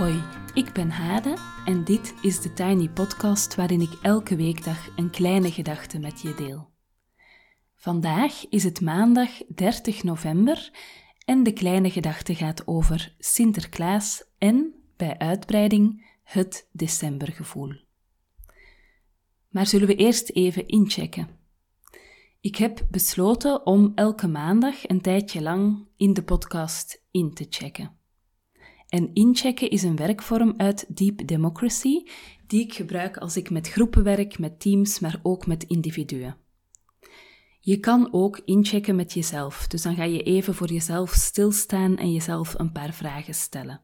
Hoi, ik ben Hade en dit is de Tiny Podcast waarin ik elke weekdag een kleine gedachte met je deel. Vandaag is het maandag 30 november en de kleine gedachte gaat over Sinterklaas en, bij uitbreiding, het decembergevoel. Maar zullen we eerst even inchecken? Ik heb besloten om elke maandag een tijdje lang in de podcast in te checken. En inchecken is een werkvorm uit Deep Democracy die ik gebruik als ik met groepen werk, met teams, maar ook met individuen. Je kan ook inchecken met jezelf, dus dan ga je even voor jezelf stilstaan en jezelf een paar vragen stellen.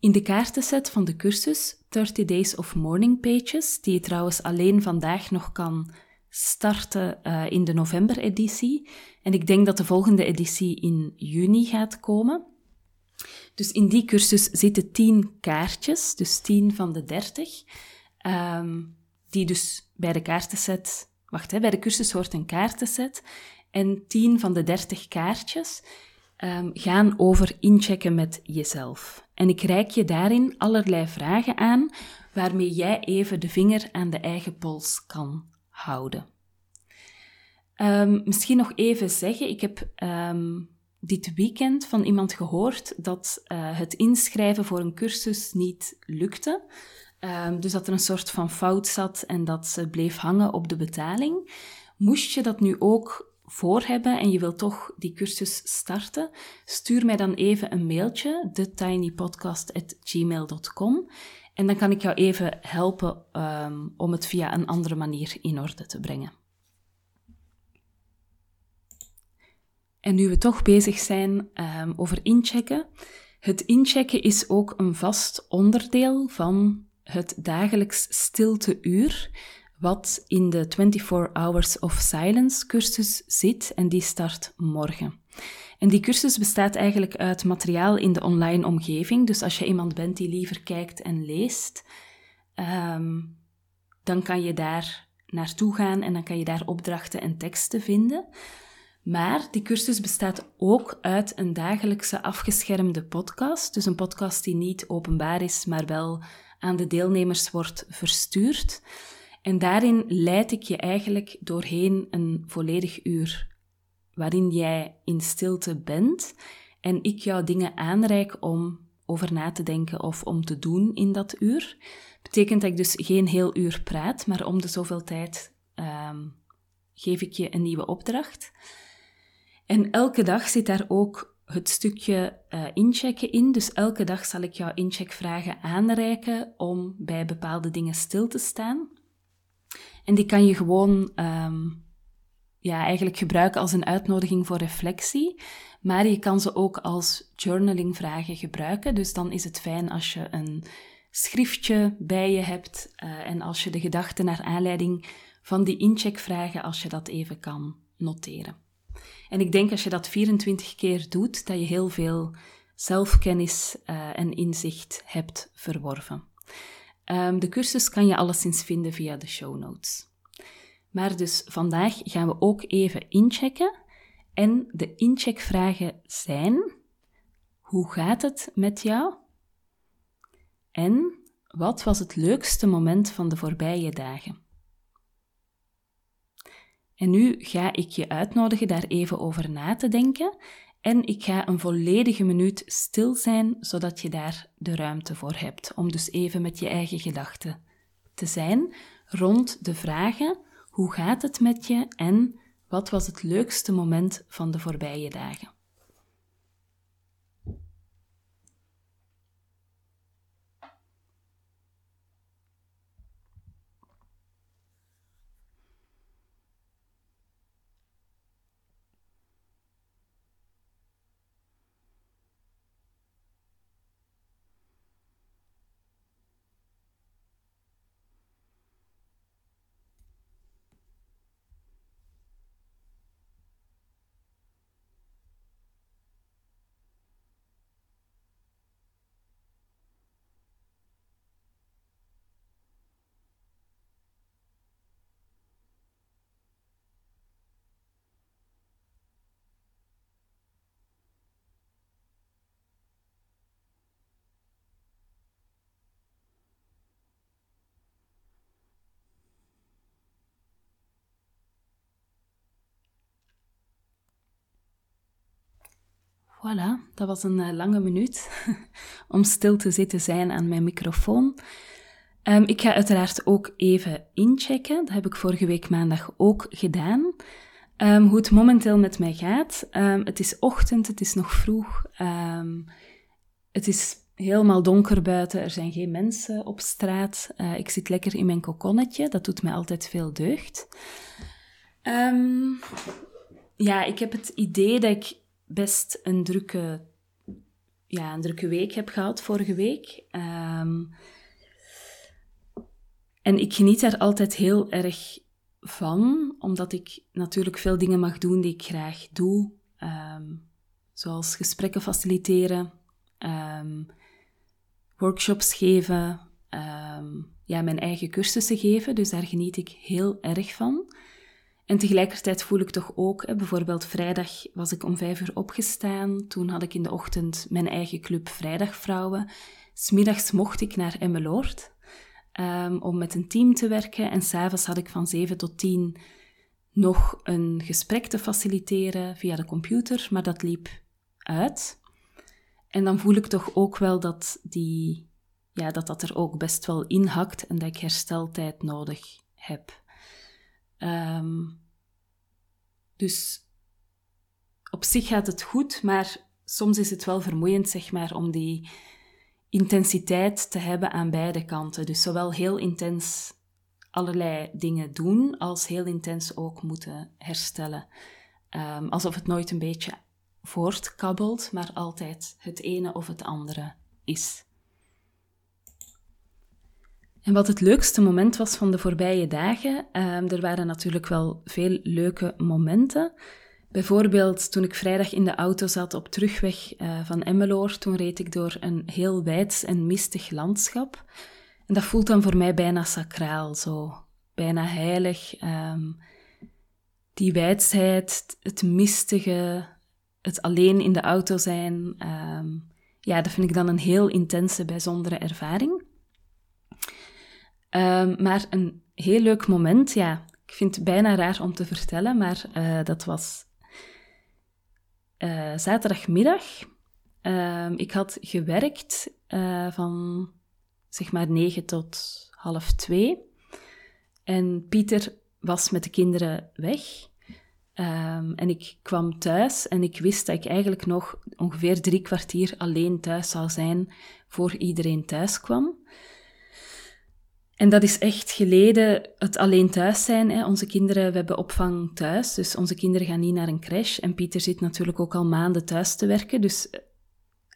In de kaartenset van de cursus 30 Days of Morning Pages, die je trouwens alleen vandaag nog kan starten uh, in de november-editie, en ik denk dat de volgende editie in juni gaat komen, dus in die cursus zitten tien kaartjes, dus tien van de dertig, um, die dus bij de kaartenset... Wacht, hè, bij de cursus hoort een kaartenset. En tien van de dertig kaartjes um, gaan over inchecken met jezelf. En ik reik je daarin allerlei vragen aan, waarmee jij even de vinger aan de eigen pols kan houden. Um, misschien nog even zeggen, ik heb dit weekend van iemand gehoord dat uh, het inschrijven voor een cursus niet lukte. Um, dus dat er een soort van fout zat en dat ze bleef hangen op de betaling. Moest je dat nu ook voor hebben en je wilt toch die cursus starten, stuur mij dan even een mailtje, thetinypodcast.gmail.com. En dan kan ik jou even helpen um, om het via een andere manier in orde te brengen. En nu we toch bezig zijn um, over inchecken, het inchecken is ook een vast onderdeel van het dagelijks stilteuur, wat in de 24 Hours of Silence cursus zit en die start morgen. En die cursus bestaat eigenlijk uit materiaal in de online omgeving. Dus als je iemand bent die liever kijkt en leest, um, dan kan je daar naartoe gaan en dan kan je daar opdrachten en teksten vinden. Maar die cursus bestaat ook uit een dagelijkse afgeschermde podcast. Dus een podcast die niet openbaar is, maar wel aan de deelnemers wordt verstuurd. En daarin leid ik je eigenlijk doorheen een volledig uur, waarin jij in stilte bent en ik jou dingen aanreik om over na te denken of om te doen in dat uur. Betekent dat ik dus geen heel uur praat, maar om de zoveel tijd um, geef ik je een nieuwe opdracht. En elke dag zit daar ook het stukje uh, inchecken in. Dus elke dag zal ik jou incheckvragen aanreiken om bij bepaalde dingen stil te staan. En die kan je gewoon um, ja, eigenlijk gebruiken als een uitnodiging voor reflectie. Maar je kan ze ook als journalingvragen gebruiken. Dus dan is het fijn als je een schriftje bij je hebt uh, en als je de gedachten naar aanleiding van die incheckvragen, als je dat even kan noteren. En ik denk als je dat 24 keer doet, dat je heel veel zelfkennis uh, en inzicht hebt verworven. Um, de cursus kan je alleszins vinden via de show notes. Maar dus vandaag gaan we ook even inchecken. En de incheckvragen zijn: hoe gaat het met jou? En wat was het leukste moment van de voorbije dagen? En nu ga ik je uitnodigen daar even over na te denken en ik ga een volledige minuut stil zijn, zodat je daar de ruimte voor hebt om dus even met je eigen gedachten te zijn rond de vragen hoe gaat het met je en wat was het leukste moment van de voorbije dagen. Voilà, dat was een eh, lange minuut om stil te zitten zijn aan mijn microfoon. Ehm, ik ga uiteraard ook even inchecken. Dat heb ik vorige week maandag ook gedaan. Um, hoe het momenteel met mij gaat. Um, het is ochtend, het is nog vroeg. het is helemaal donker buiten, er zijn geen mensen op straat. Uh, ik zit lekker in mijn kokonnetje, dat doet mij altijd veel deugd. ja, ik heb het idee dat ik best een drukke, ja, een drukke week heb gehad vorige week. Um, en ik geniet daar altijd heel erg van, omdat ik natuurlijk veel dingen mag doen die ik graag doe. Um, zoals gesprekken faciliteren, um, workshops geven, ja, mijn eigen cursussen geven. Dus daar geniet ik heel erg van. En tegelijkertijd voel ik toch ook, bijvoorbeeld vrijdag was ik om vijf uur opgestaan. Toen had ik in de ochtend mijn eigen club Vrijdagvrouwen. Smiddags mocht ik naar Emmeloord um, om met een team te werken. En s'avonds had ik van zeven tot tien nog een gesprek te faciliteren via de computer, maar dat liep uit. En dan voel ik toch ook wel dat, die, ja, dat dat er ook best wel in hakt en dat ik hersteltijd nodig heb. Um, dus op zich gaat het goed, maar soms is het wel vermoeiend, zeg maar, om die intensiteit te hebben aan beide kanten. Dus zowel heel intens allerlei dingen doen, als heel intens ook moeten herstellen. Um, alsof het nooit een beetje voortkabbelt, maar altijd het ene of het andere is. En wat het leukste moment was van de voorbije dagen, um, er waren natuurlijk wel veel leuke momenten. Bijvoorbeeld toen ik vrijdag in de auto zat op terugweg uh, van Emmeloord, toen reed ik door een heel wijds en mistig landschap. En dat voelt dan voor mij bijna sacraal, zo bijna heilig. Um, die wijsheid, het mistige, het alleen in de auto zijn, um, ja, dat vind ik dan een heel intense, bijzondere ervaring. Um, maar een heel leuk moment, ja, ik vind het bijna raar om te vertellen, maar uh, dat was uh, zaterdagmiddag. Uh, ik had gewerkt uh, van zeg maar 9 tot half 2. En Pieter was met de kinderen weg. Um, en ik kwam thuis en ik wist dat ik eigenlijk nog ongeveer drie kwartier alleen thuis zou zijn voor iedereen thuis kwam. En dat is echt geleden het alleen thuis zijn. Hè. Onze kinderen, we hebben opvang thuis, dus onze kinderen gaan niet naar een crash. En Pieter zit natuurlijk ook al maanden thuis te werken. Dus eh,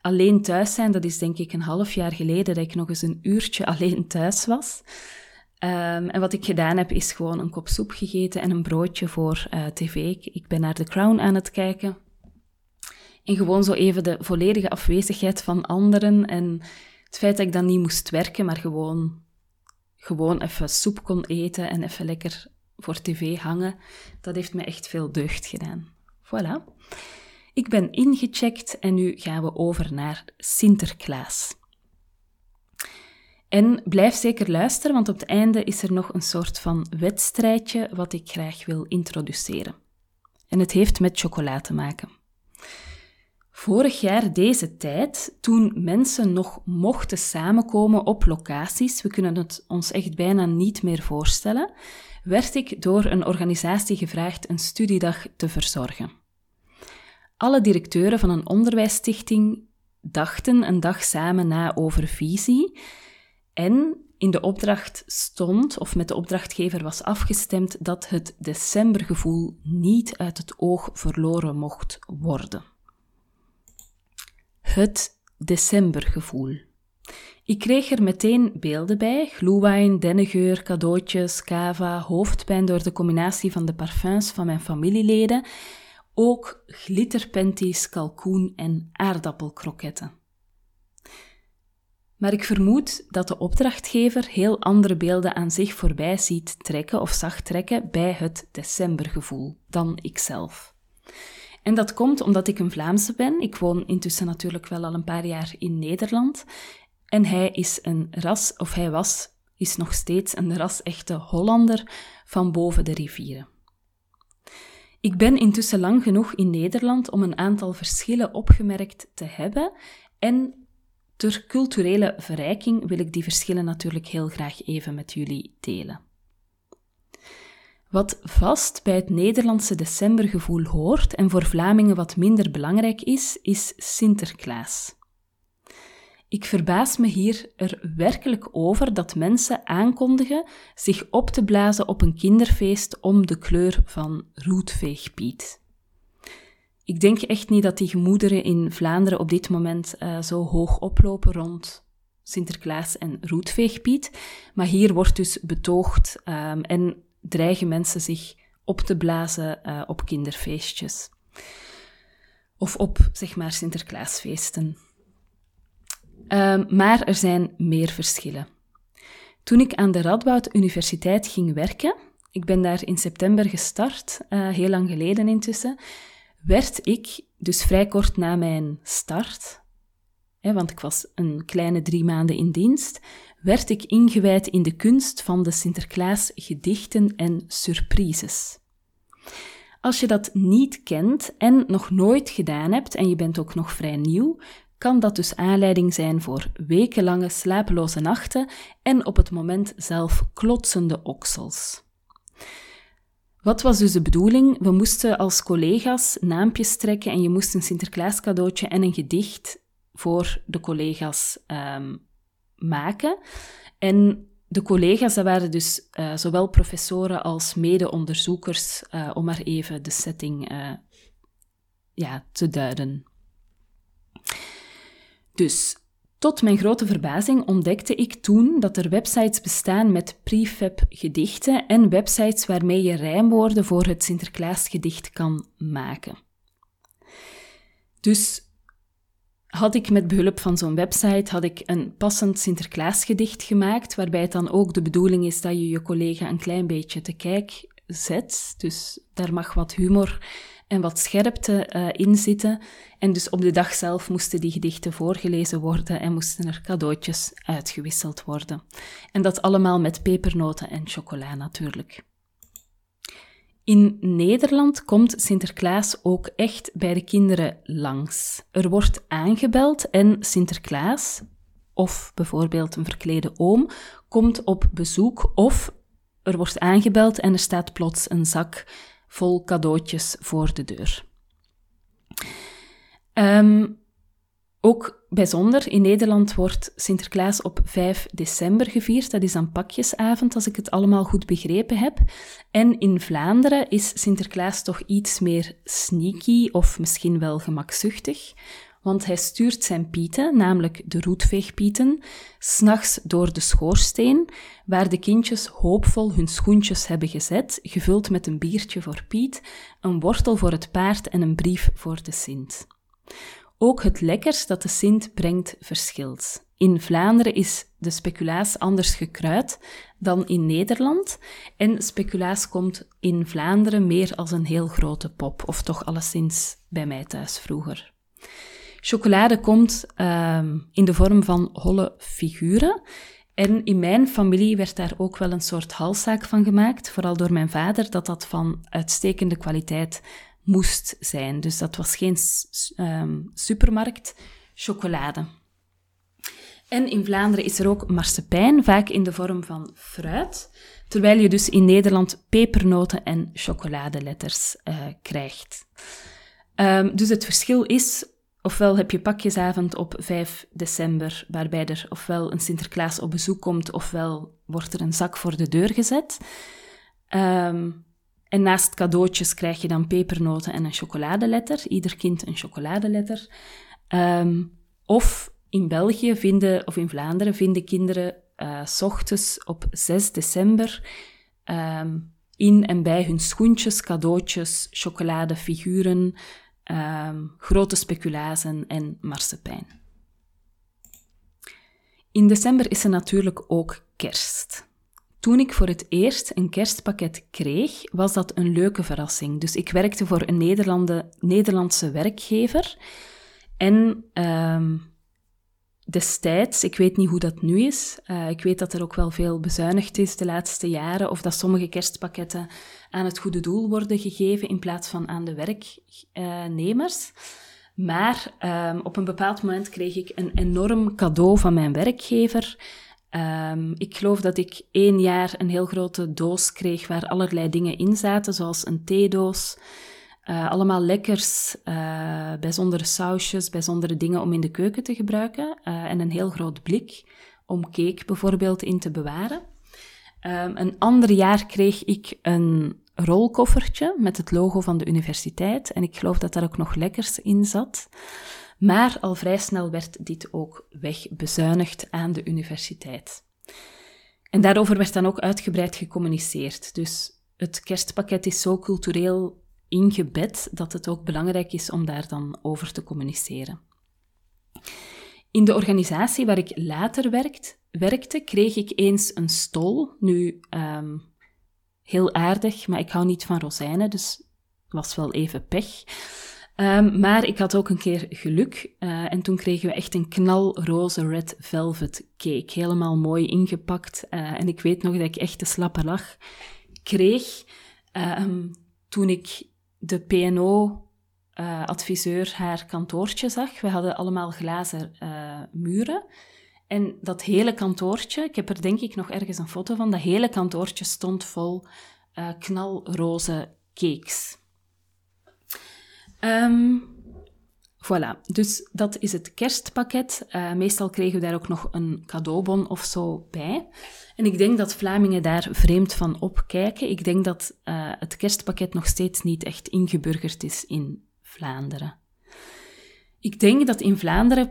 alleen thuis zijn, dat is denk ik een half jaar geleden dat ik nog eens een uurtje alleen thuis was. Um, en wat ik gedaan heb, is gewoon een kop soep gegeten en een broodje voor uh, tv. Ik, ik ben naar The Crown aan het kijken. En gewoon zo even de volledige afwezigheid van anderen. En het feit dat ik dan niet moest werken, maar gewoon gewoon even soep kon eten en even lekker voor tv hangen, dat heeft me echt veel deugd gedaan. Voilà. Ik ben ingecheckt en nu gaan we over naar Sinterklaas. En blijf zeker luisteren, want op het einde is er nog een soort van wedstrijdje wat ik graag wil introduceren. En het heeft met chocola te maken. Vorig jaar deze tijd, toen mensen nog mochten samenkomen op locaties, we kunnen het ons echt bijna niet meer voorstellen, werd ik door een organisatie gevraagd een studiedag te verzorgen. Alle directeuren van een onderwijsstichting dachten een dag samen na over visie en in de opdracht stond, of met de opdrachtgever was afgestemd, dat het decembergevoel niet uit het oog verloren mocht worden. Het decembergevoel. Ik kreeg er meteen beelden bij: glühwein, dennengeur, cadeautjes, cava, hoofdpijn door de combinatie van de parfums van mijn familieleden, ook glitterpanties, kalkoen en aardappelkroketten. Maar ik vermoed dat de opdrachtgever heel andere beelden aan zich voorbij ziet trekken of zag trekken bij het decembergevoel dan ikzelf. En dat komt omdat ik een Vlaamse ben. Ik woon intussen natuurlijk wel al een paar jaar in Nederland. En hij is een ras, of hij was, is nog steeds een ras-echte Hollander van boven de rivieren. Ik ben intussen lang genoeg in Nederland om een aantal verschillen opgemerkt te hebben en ter culturele verrijking wil ik die verschillen natuurlijk heel graag even met jullie delen. Wat vast bij het Nederlandse decembergevoel hoort en voor Vlamingen wat minder belangrijk is, is Sinterklaas. Ik verbaas me hier er werkelijk over dat mensen aankondigen zich op te blazen op een kinderfeest om de kleur van roetveegpiet. Ik denk echt niet dat die gemoederen in Vlaanderen op dit moment uh, zo hoog oplopen rond Sinterklaas en roetveegpiet, maar hier wordt dus betoogd um, en dreigen mensen zich op te blazen uh, op kinderfeestjes. Of op, zeg maar, Sinterklaasfeesten. Uh, maar er zijn meer verschillen. Toen ik aan de Radboud Universiteit ging werken, ik ben daar in september gestart, uh, heel lang geleden intussen, werd ik, dus vrij kort na mijn start, hè, want ik was een kleine drie maanden in dienst, werd ik ingewijd in de kunst van de Sinterklaas gedichten en surprises. Als je dat niet kent en nog nooit gedaan hebt en je bent ook nog vrij nieuw, kan dat dus aanleiding zijn voor wekenlange slapeloze nachten en op het moment zelf klotsende oksels. Wat was dus de bedoeling? We moesten als collega's naampjes trekken en je moest een Sinterklaas cadeautje en een gedicht voor de collega's um, maken. En de collega's, dat waren dus uh, zowel professoren als mede-onderzoekers, uh, om maar even de setting uh, ja, te duiden. Dus tot mijn grote verbazing ontdekte ik toen dat er websites bestaan met prefab gedichten en websites waarmee je rijmwoorden voor het Sinterklaasgedicht kan maken. Dus had ik met behulp van zo'n website had ik een passend Sinterklaasgedicht gemaakt, waarbij het dan ook de bedoeling is dat je je collega een klein beetje te kijk zet. Dus daar mag wat humor en wat scherpte uh, in zitten. En dus op de dag zelf moesten die gedichten voorgelezen worden en moesten er cadeautjes uitgewisseld worden. En dat allemaal met pepernoten en chocola natuurlijk. In Nederland komt Sinterklaas ook echt bij de kinderen langs. Er wordt aangebeld en Sinterklaas, of bijvoorbeeld een verklede oom, komt op bezoek of er wordt aangebeld en er staat plots een zak vol cadeautjes voor de deur. Um, ook bijzonder, in Nederland wordt Sinterklaas op 5 december gevierd. Dat is dan pakjesavond, als ik het allemaal goed begrepen heb. En in Vlaanderen is Sinterklaas toch iets meer sneaky of misschien wel gemakzuchtig. Want hij stuurt zijn pieten, namelijk de roetveegpieten, s'nachts door de schoorsteen, waar de kindjes hoopvol hun schoentjes hebben gezet, gevuld met een biertje voor Piet, een wortel voor het paard en een brief voor de Sint. Ook het lekkers dat de Sint brengt verschilt. In Vlaanderen is de speculaas anders gekruid dan in Nederland. En speculaas komt in Vlaanderen meer als een heel grote pop, of toch alleszins bij mij thuis vroeger. Chocolade komt uh, in de vorm van holle figuren. En in mijn familie werd daar ook wel een soort halszaak van gemaakt, vooral door mijn vader, dat dat van uitstekende kwaliteit moest zijn. Dus dat was geen um, supermarkt chocolade. En in Vlaanderen is er ook marsepein, vaak in de vorm van fruit, terwijl je dus in Nederland pepernoten en chocoladeletters uh, krijgt. Um, dus het verschil is, ofwel heb je pakjesavond op 5 december, waarbij er ofwel een Sinterklaas op bezoek komt, ofwel wordt er een zak voor de deur gezet. Um, en naast cadeautjes krijg je dan pepernoten en een chocoladeletter. Ieder kind een chocoladeletter. Um, of in België vinden, of in Vlaanderen vinden kinderen uh, s ochtends op 6 december um, in en bij hun schoentjes, cadeautjes, chocoladefiguren, um, grote speculazen en marsepein. In december is er natuurlijk ook kerst. Toen ik voor het eerst een kerstpakket kreeg, was dat een leuke verrassing. Dus ik werkte voor een Nederlande, Nederlandse werkgever. En um, destijds, ik weet niet hoe dat nu is, uh, ik weet dat er ook wel veel bezuinigd is de laatste jaren, of dat sommige kerstpakketten aan het goede doel worden gegeven in plaats van aan de werknemers. Maar um, op een bepaald moment kreeg ik een enorm cadeau van mijn werkgever. Um, ik geloof dat ik één jaar een heel grote doos kreeg waar allerlei dingen in zaten, zoals een theedoos, uh, allemaal lekkers, uh, bijzondere sausjes, bijzondere dingen om in de keuken te gebruiken. Uh, en een heel groot blik om cake bijvoorbeeld in te bewaren. Um, een ander jaar kreeg ik een rolkoffertje met het logo van de universiteit. En ik geloof dat daar ook nog lekkers in zat. Maar al vrij snel werd dit ook wegbezuinigd aan de universiteit. En daarover werd dan ook uitgebreid gecommuniceerd. Dus het kerstpakket is zo cultureel ingebed dat het ook belangrijk is om daar dan over te communiceren. In de organisatie waar ik later werkt, werkte, kreeg ik eens een stol. Nu, um, heel aardig, maar ik hou niet van rozijnen, dus was wel even pech. Um, maar ik had ook een keer geluk uh, en toen kregen we echt een knalroze red velvet cake. Helemaal mooi ingepakt. Uh, en ik weet nog dat ik echt de slappe lach kreeg um, toen ik de PNO-adviseur uh, haar kantoortje zag. We hadden allemaal glazen muren. En dat hele kantoortje, ik heb er denk ik nog ergens een foto van, dat hele kantoortje stond vol knalroze cakes. Um, voilà, dus dat is het kerstpakket. Uh, meestal kregen we daar ook nog een cadeaubon of zo bij. En ik denk dat Vlamingen daar vreemd van opkijken. Ik denk dat uh, het kerstpakket nog steeds niet echt ingeburgerd is in Vlaanderen. Ik denk dat in Vlaanderen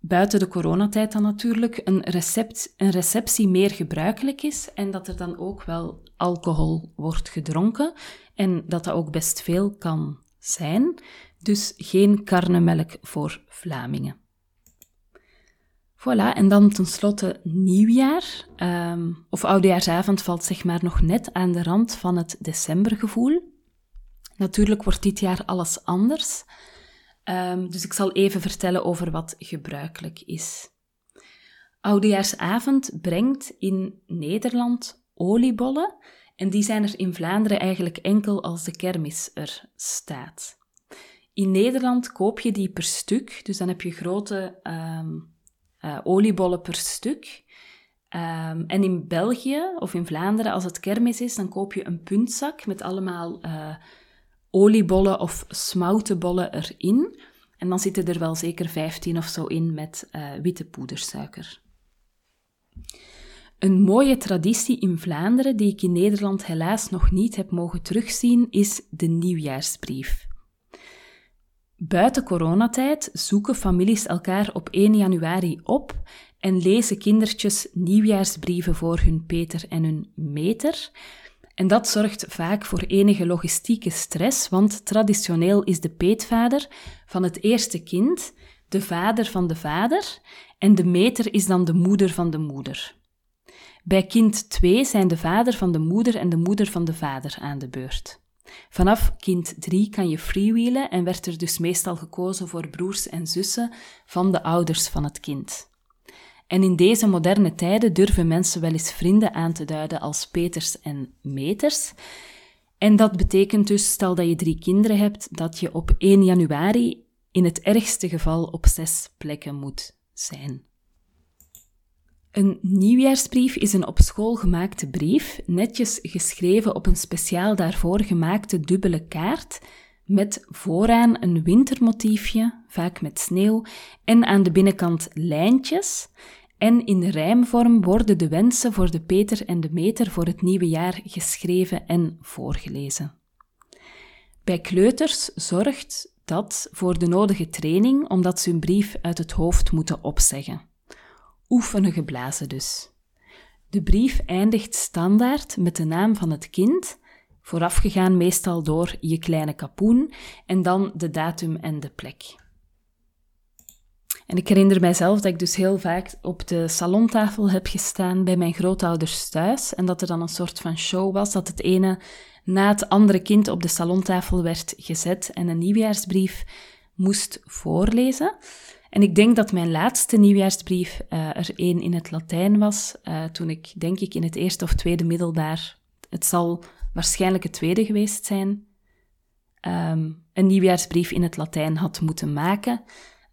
buiten de coronatijd dan natuurlijk, een, recept, een receptie meer gebruikelijk is en dat er dan ook wel alcohol wordt gedronken en dat dat ook best veel kan zijn. Dus geen karnemelk voor Vlamingen. Voilà, en dan tenslotte nieuwjaar, um, of oudejaarsavond valt zeg maar nog net aan de rand van het decembergevoel. Natuurlijk wordt dit jaar alles anders. Um, dus ik zal even vertellen over wat gebruikelijk is. Oudejaarsavond brengt in Nederland oliebollen en die zijn er in Vlaanderen eigenlijk enkel als de kermis er staat. In Nederland koop je die per stuk, dus dan heb je grote um, uh, oliebollen per stuk. Um, en in België of in Vlaanderen, als het kermis is, dan koop je een puntzak met allemaal uh, oliebollen of smoutenbollen erin. En dan zitten er wel zeker 15 of zo in met uh, witte poedersuiker. Een mooie traditie in Vlaanderen, die ik in Nederland helaas nog niet heb mogen terugzien, is de nieuwjaarsbrief. Buiten coronatijd zoeken families elkaar op 1 januari op en lezen kindertjes nieuwjaarsbrieven voor hun Peter en hun Meter, en dat zorgt vaak voor enige logistieke stress, want traditioneel is de peetvader van het eerste kind de vader van de vader en de meter is dan de moeder van de moeder. Bij kind 2 zijn de vader van de moeder en de moeder van de vader aan de beurt. Vanaf kind 3 kan je freewheelen en werd er dus meestal gekozen voor broers en zussen van de ouders van het kind. En in deze moderne tijden durven mensen wel eens vrienden aan te duiden als Peters en Meters. En dat betekent dus, stel dat je drie kinderen hebt, dat je op 1 januari in het ergste geval op zes plekken moet zijn. Een nieuwjaarsbrief is een op school gemaakte brief, netjes geschreven op een speciaal daarvoor gemaakte dubbele kaart, met vooraan een wintermotiefje, vaak met sneeuw, en aan de binnenkant lijntjes. En in rijmvorm worden de wensen voor de Peter en de Meter voor het nieuwe jaar geschreven en voorgelezen. Bij kleuters zorgt dat voor de nodige training, omdat ze hun brief uit het hoofd moeten opzeggen. Oefenen geblazen dus. De brief eindigt standaard met de naam van het kind voorafgegaan meestal door je kleine kapoen en dan de datum en de plek. En ik herinner mijzelf dat ik dus heel vaak op de salontafel heb gestaan bij mijn grootouders thuis en dat er dan een soort van show was, dat het ene na het andere kind op de salontafel werd gezet en een nieuwjaarsbrief moest voorlezen. En ik denk dat mijn laatste nieuwjaarsbrief uh, er één in het Latijn was, uh, toen ik, denk ik, in het eerste of tweede middelbaar, het zal waarschijnlijk het tweede geweest zijn, um, een nieuwjaarsbrief in het Latijn had moeten maken.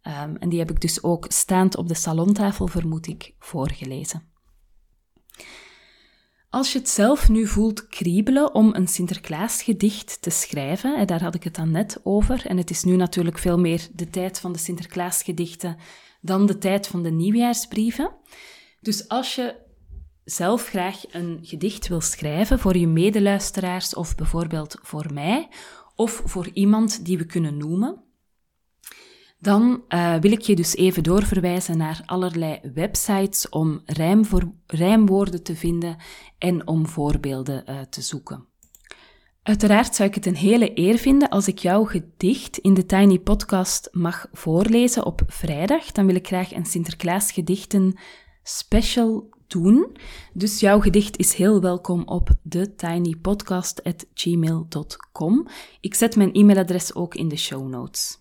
Um, en die heb ik dus ook staand op de salontafel, vermoed ik, voorgelezen. Als je het zelf nu voelt kriebelen om een Sinterklaasgedicht te schrijven, daar had ik het dan net over, en het is nu natuurlijk veel meer de tijd van de Sinterklaasgedichten dan de tijd van de nieuwjaarsbrieven. Dus als je zelf graag een gedicht wil schrijven voor je medeluisteraars of bijvoorbeeld voor mij of voor iemand die we kunnen noemen, dan uh, wil ik je dus even doorverwijzen naar allerlei websites om rijmvoor, rijmwoorden te vinden en om voorbeelden uh, te zoeken. Uiteraard zou ik het een hele eer vinden als ik jouw gedicht in de Tiny Podcast mag voorlezen op vrijdag. Dan wil ik graag een Sinterklaas gedichten special doen. Dus jouw gedicht is heel welkom op thetinypodcast.gmail.com. Ik zet mijn e-mailadres ook in de show notes.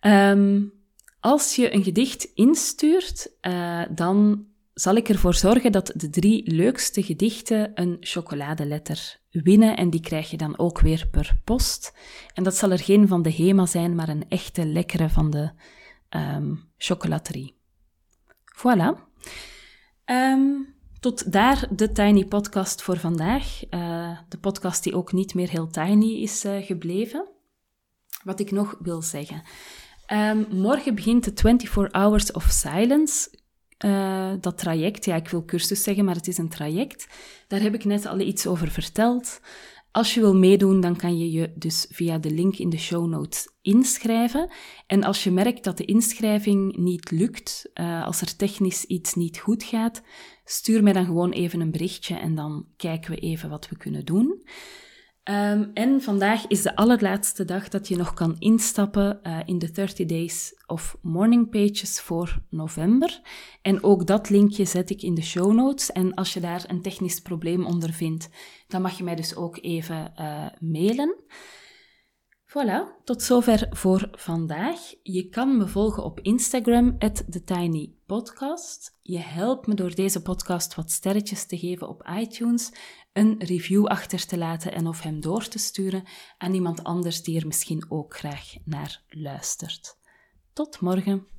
Um, als je een gedicht instuurt, uh, dan zal ik ervoor zorgen dat de drie leukste gedichten een chocoladeletter winnen. En die krijg je dan ook weer per post. En dat zal er geen van de Hema zijn, maar een echte lekkere van de um, chocolaterie. Voilà. Um, tot daar de Tiny Podcast voor vandaag. Uh, de podcast die ook niet meer heel tiny is uh, gebleven. Wat ik nog wil zeggen. Um, morgen begint de 24 Hours of Silence. Uh, dat traject, ja, ik wil cursus zeggen, maar het is een traject. Daar heb ik net al iets over verteld. Als je wil meedoen, dan kan je je dus via de link in de show notes inschrijven. En als je merkt dat de inschrijving niet lukt, uh, als er technisch iets niet goed gaat, stuur mij dan gewoon even een berichtje en dan kijken we even wat we kunnen doen. Um, en vandaag is de allerlaatste dag dat je nog kan instappen uh, in de 30 Days of Morning Pages voor november. En ook dat linkje zet ik in de show notes. En als je daar een technisch probleem onder vindt, dan mag je mij dus ook even uh, mailen. Voilà, tot zover voor vandaag. Je kan me volgen op Instagram, TheTinyPodcast. Je helpt me door deze podcast wat sterretjes te geven op iTunes, een review achter te laten en of hem door te sturen aan iemand anders die er misschien ook graag naar luistert. Tot morgen.